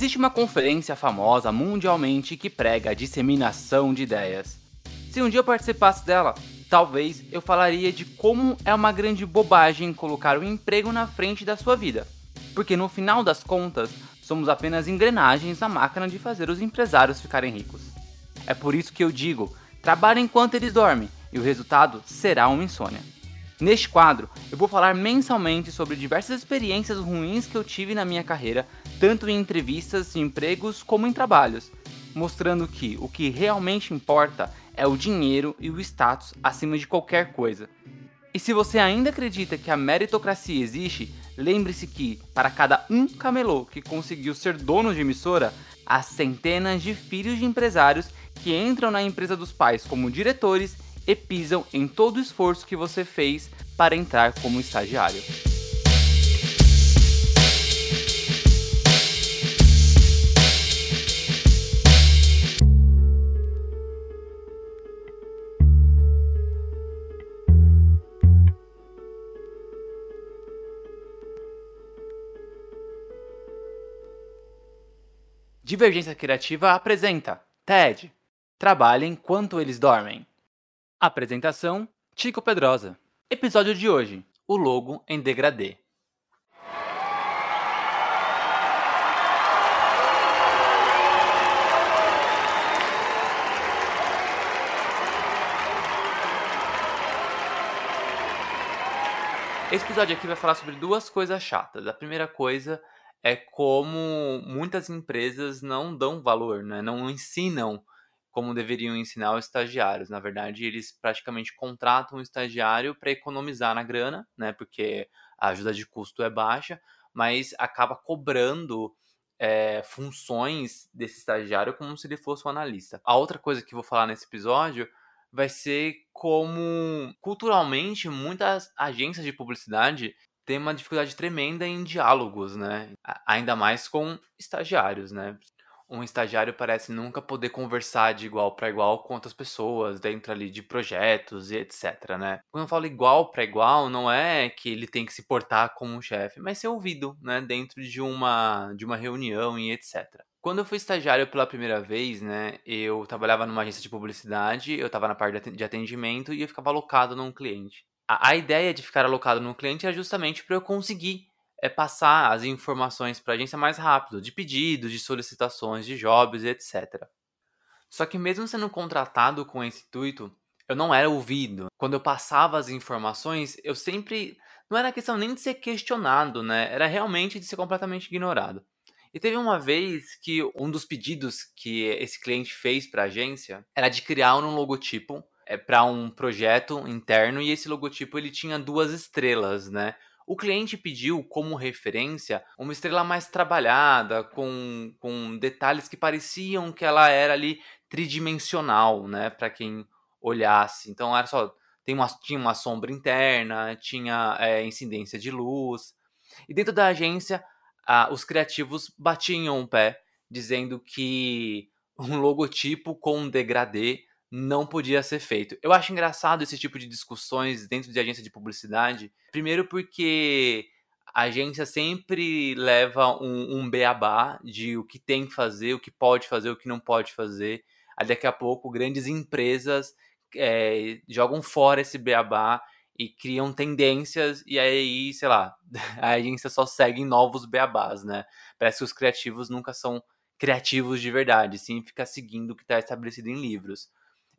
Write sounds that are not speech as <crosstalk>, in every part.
Existe uma conferência famosa mundialmente que prega a disseminação de ideias. Se um dia eu participasse dela, talvez eu falaria de como é uma grande bobagem colocar o emprego na frente da sua vida. Porque no final das contas, somos apenas engrenagens na máquina de fazer os empresários ficarem ricos. É por isso que eu digo: trabalhe enquanto eles dormem e o resultado será uma insônia. Neste quadro, eu vou falar mensalmente sobre diversas experiências ruins que eu tive na minha carreira, tanto em entrevistas, em empregos, como em trabalhos, mostrando que o que realmente importa é o dinheiro e o status acima de qualquer coisa. E se você ainda acredita que a meritocracia existe, lembre-se que, para cada um camelô que conseguiu ser dono de emissora, há centenas de filhos de empresários que entram na empresa dos pais como diretores e pisam em todo o esforço que você fez para entrar como estagiário. Divergência Criativa apresenta TED. Trabalhe enquanto eles dormem. Apresentação: Tico Pedrosa. Episódio de hoje: O logo em degradê. Esse episódio aqui vai falar sobre duas coisas chatas. A primeira coisa é como muitas empresas não dão valor, né? não ensinam como deveriam ensinar os estagiários. Na verdade, eles praticamente contratam o estagiário para economizar na grana, né? porque a ajuda de custo é baixa, mas acaba cobrando é, funções desse estagiário como se ele fosse um analista. A outra coisa que vou falar nesse episódio vai ser como culturalmente muitas agências de publicidade tem uma dificuldade tremenda em diálogos, né? Ainda mais com estagiários, né? Um estagiário parece nunca poder conversar de igual para igual com outras pessoas dentro ali de projetos e etc, né? Quando eu falo igual para igual, não é que ele tem que se portar como um chefe, mas ser ouvido, né, dentro de uma de uma reunião e etc. Quando eu fui estagiário pela primeira vez, né, eu trabalhava numa agência de publicidade, eu estava na parte de atendimento e eu ficava alocado num cliente a, a ideia de ficar alocado no cliente é justamente para eu conseguir é, passar as informações para a agência mais rápido, de pedidos, de solicitações, de jobs, etc. Só que mesmo sendo contratado com esse intuito, eu não era ouvido. Quando eu passava as informações, eu sempre. Não era questão nem de ser questionado, né? Era realmente de ser completamente ignorado. E teve uma vez que um dos pedidos que esse cliente fez para a agência era de criar um logotipo é para um projeto interno e esse logotipo ele tinha duas estrelas, né? O cliente pediu como referência uma estrela mais trabalhada, com, com detalhes que pareciam que ela era ali tridimensional, né? Para quem olhasse. Então era só tem uma, tinha uma sombra interna, tinha é, incidência de luz. E dentro da agência, os criativos batiam o pé, dizendo que um logotipo com um degradê não podia ser feito. Eu acho engraçado esse tipo de discussões dentro de agência de publicidade. Primeiro porque a agência sempre leva um, um beabá de o que tem que fazer, o que pode fazer, o que não pode fazer. Aí daqui a pouco grandes empresas é, jogam fora esse beabá e criam tendências e aí, sei lá, <laughs> a agência só segue novos beabás, né? Parece que os criativos nunca são criativos de verdade, sim, fica seguindo o que está estabelecido em livros.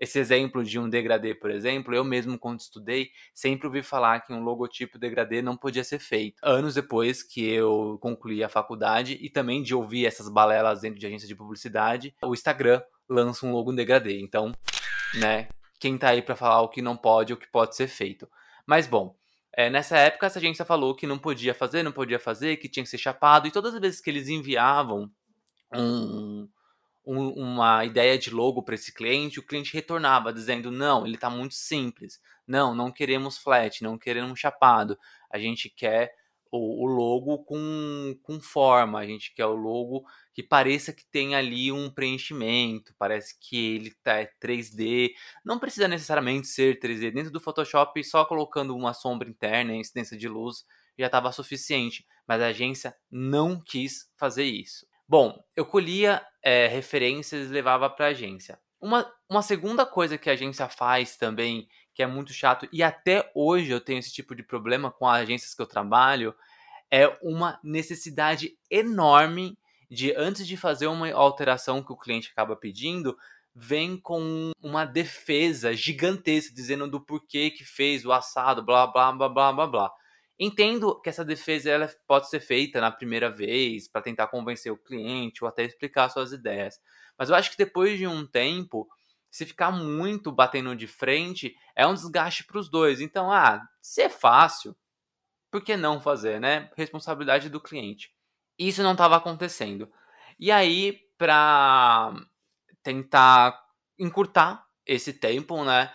Esse exemplo de um degradê, por exemplo, eu mesmo, quando estudei, sempre ouvi falar que um logotipo degradê não podia ser feito. Anos depois que eu concluí a faculdade e também de ouvir essas balelas dentro de agência de publicidade, o Instagram lança um logo em degradê. Então, né, quem tá aí para falar o que não pode, o que pode ser feito. Mas bom, é, nessa época essa agência falou que não podia fazer, não podia fazer, que tinha que ser chapado, e todas as vezes que eles enviavam um, um, uma ideia de logo para esse cliente, o cliente retornava dizendo: não, ele está muito simples. Não, não queremos flat, não queremos chapado. A gente quer o, o, logo com, com forma, a gente quer o logo que pareça que tem ali um preenchimento, parece que ele tá 3D. Não precisa necessariamente ser 3D. Dentro do Photoshop, só colocando uma sombra interna, incidência de luz, já estava suficiente. Mas a agência não quis fazer isso. Bom, eu colhia é, referências e levava para a agência. Uma, uma segunda coisa que a agência faz também, que é muito chato, e até hoje eu tenho esse tipo de problema com as agências que eu trabalho, é uma necessidade enorme de, antes de fazer uma alteração que o cliente acaba pedindo, vem com uma defesa gigantesca dizendo do porquê que fez o assado, blá blá blá blá blá blá. Entendo que essa defesa ela pode ser feita na primeira vez para tentar convencer o cliente ou até explicar suas ideias. Mas eu acho que depois de um tempo, se ficar muito batendo de frente, é um desgaste para os dois. Então, ah, se é fácil, por que não fazer, né? Responsabilidade do cliente. Isso não estava acontecendo. E aí, para tentar encurtar esse tempo, né?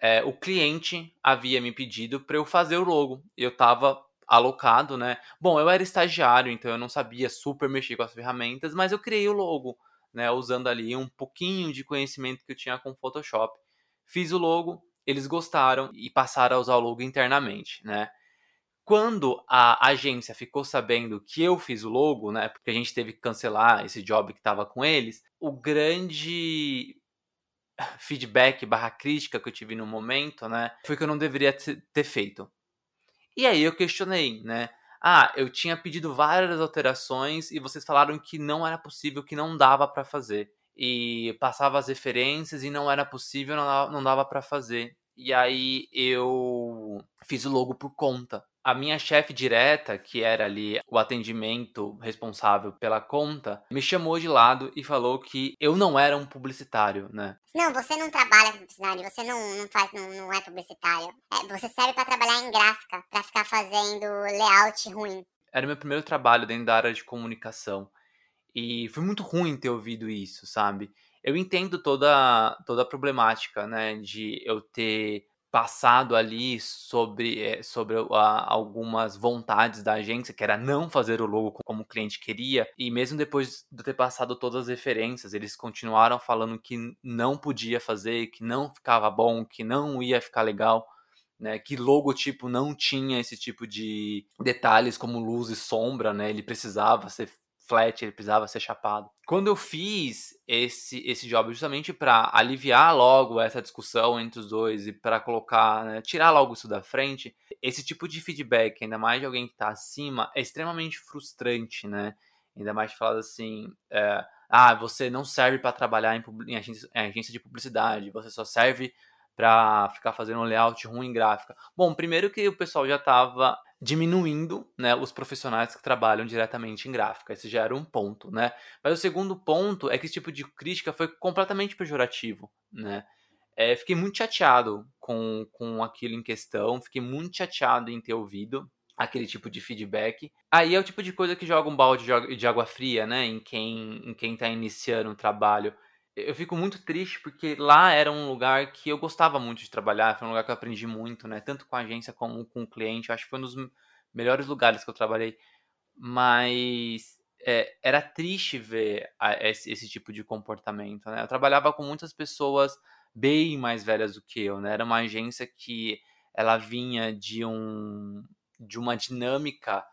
É, o cliente havia me pedido para eu fazer o logo. Eu estava alocado, né? Bom, eu era estagiário, então eu não sabia super mexer com as ferramentas, mas eu criei o logo, né? Usando ali um pouquinho de conhecimento que eu tinha com Photoshop. Fiz o logo, eles gostaram e passaram a usar o logo internamente, né? Quando a agência ficou sabendo que eu fiz o logo, né? Porque a gente teve que cancelar esse job que estava com eles, o grande feedback barra crítica que eu tive no momento, né? Foi que eu não deveria ter feito. E aí eu questionei, né? Ah, eu tinha pedido várias alterações e vocês falaram que não era possível, que não dava para fazer. E passava as referências e não era possível, não dava para fazer. E aí eu fiz o logo por conta a minha chefe direta, que era ali o atendimento responsável pela conta, me chamou de lado e falou que eu não era um publicitário, né? Não, você não trabalha com publicidade, você não, não faz, não, não é publicitário. É, você serve para trabalhar em gráfica, para ficar fazendo layout ruim. Era o meu primeiro trabalho dentro da área de comunicação. E foi muito ruim ter ouvido isso, sabe? Eu entendo toda, toda a problemática, né, de eu ter passado ali sobre, é, sobre a, algumas vontades da agência, que era não fazer o logo como o cliente queria, e mesmo depois de ter passado todas as referências, eles continuaram falando que não podia fazer, que não ficava bom, que não ia ficar legal. Né, que logotipo não tinha esse tipo de detalhes como luz e sombra, né? Ele precisava ser flat, ele precisava ser chapado. Quando eu fiz esse, esse job justamente para aliviar logo essa discussão entre os dois e para colocar, né, tirar logo isso da frente, esse tipo de feedback, ainda mais de alguém que está acima, é extremamente frustrante, né? Ainda mais falar assim, é, ah, você não serve para trabalhar em, em, agência, em agência de publicidade, você só serve para ficar fazendo um layout ruim em gráfica. Bom, primeiro que o pessoal já estava diminuindo né, os profissionais que trabalham diretamente em gráfica. Esse já era um ponto, né? Mas o segundo ponto é que esse tipo de crítica foi completamente pejorativo, né? É, fiquei muito chateado com, com aquilo em questão, fiquei muito chateado em ter ouvido aquele tipo de feedback. Aí é o tipo de coisa que joga um balde de água fria, né, em quem em quem está iniciando o trabalho eu fico muito triste porque lá era um lugar que eu gostava muito de trabalhar, foi um lugar que eu aprendi muito, né? Tanto com a agência como com o cliente. Eu acho que foi um dos melhores lugares que eu trabalhei. Mas é, era triste ver a, esse, esse, tipo de comportamento, né? Eu trabalhava com muitas pessoas bem mais velhas do que eu, né? Era uma agência que ela vinha de um de uma dinâmica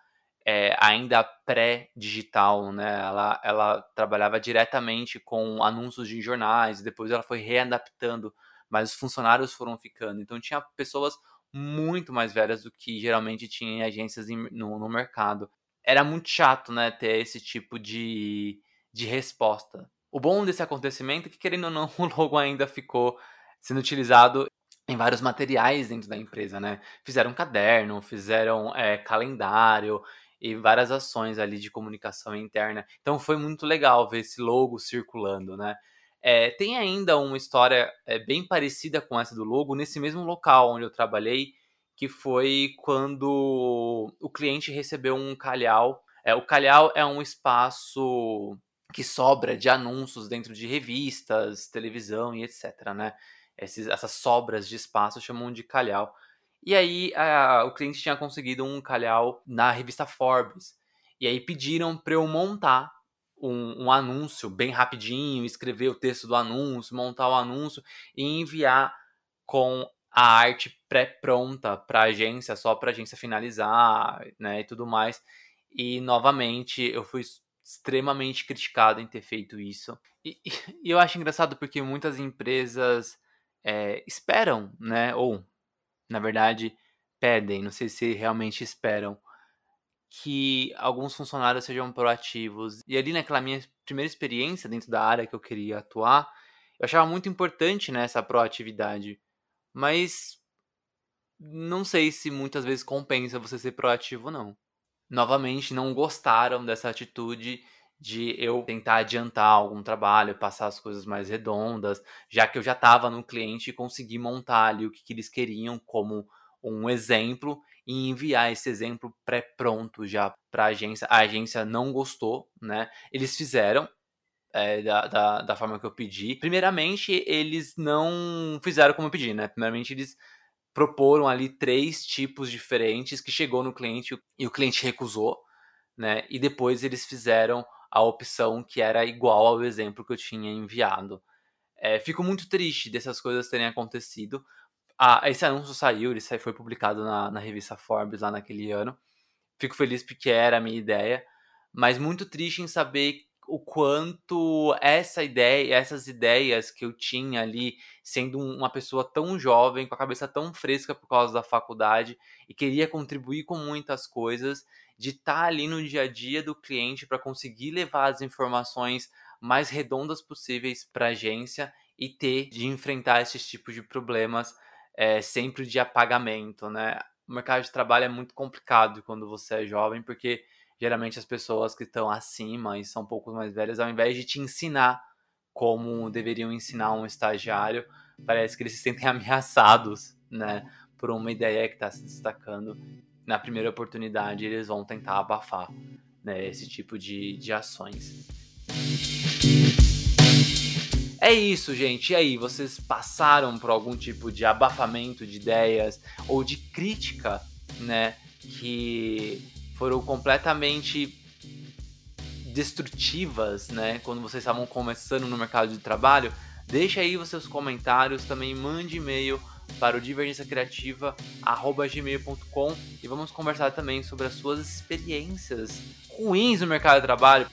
é, ainda pré-digital, né? Ela, ela trabalhava diretamente com anúncios de jornais, depois ela foi readaptando, mas os funcionários foram ficando. Então tinha pessoas muito mais velhas do que geralmente tinha em agências no, no mercado. Era muito chato, né, ter esse tipo de, de resposta. O bom desse acontecimento é que, querendo ou não, <laughs> o logo ainda ficou sendo utilizado em vários materiais dentro da empresa, né? Fizeram caderno, fizeram é, calendário, e várias ações ali de comunicação interna. Então foi muito legal ver esse logo circulando, né? É, tem ainda uma história é, bem parecida com essa do logo nesse mesmo local onde eu trabalhei, que foi quando o cliente recebeu um calhau. É, o calhau é um espaço que sobra de anúncios dentro de revistas, televisão e etc, né? Esses, essas sobras de espaço chamam de calhau. E aí a, o cliente tinha conseguido um calhau na revista Forbes. E aí pediram para eu montar um, um, anúncio bem rapidinho, escrever o texto do anúncio, montar o anúncio e enviar com a arte pré-pronta para a agência, só para a agência finalizar, né, e tudo mais. E novamente eu fui extremamente criticado em ter feito isso. E, e eu acho engraçado porque muitas empresas é, esperam, né? Ou, na verdade, pedem, não sei se realmente esperam, que alguns funcionários sejam proativos. E ali naquela minha primeira experiência dentro da área que eu queria atuar, eu achava muito importante né, essa proatividade. Mas não sei se muitas vezes compensa você ser proativo ou não. Novamente, não gostaram dessa atitude de eu tentar adiantar algum trabalho, passar as coisas mais redondas, já que eu já estava no cliente e consegui montar ali o que, que eles queriam como um exemplo e enviar esse exemplo pré-pronto já para a agência. A agência não gostou, né? Eles fizeram é, da, da, da, forma que eu pedi. Primeiramente, eles não fizeram como eu pedi, né? Primeiramente, eles proporam ali três tipos diferentes que chegou no cliente e o cliente recusou, né? E depois eles fizeram a opção que era igual ao exemplo que eu tinha enviado. É, fico muito triste dessas coisas terem acontecido. Ah, esse anúncio saiu, ele foi publicado na, na revista Forbes lá naquele ano. Fico feliz porque era a minha ideia, mas muito triste em saber o quanto essa ideia, essas ideias que eu tinha ali, sendo uma pessoa tão jovem, com a cabeça tão fresca por causa da faculdade e queria contribuir com muitas coisas, de estar tá ali no dia a dia do cliente para conseguir levar as informações mais redondas possíveis para a agência e ter de enfrentar esses tipos de problemas é, sempre de apagamento, né? O mercado de trabalho é muito complicado quando você é jovem, porque geralmente as pessoas que estão acima e são um pouco mais velhas, ao invés de te ensinar como deveriam ensinar um estagiário, parece que eles se sentem <laughs> ameaçados, né? Por uma ideia que está se destacando na primeira oportunidade eles vão tentar abafar né, esse tipo de, de ações. É isso, gente. E aí, vocês passaram por algum tipo de abafamento de ideias ou de crítica, né? Que foram completamente destrutivas, né? Quando vocês estavam começando no mercado de trabalho? Deixa aí os seus comentários, também mande e-mail para o divergênciacriativa@gmail.com e vamos conversar também sobre as suas experiências ruins no mercado de trabalho.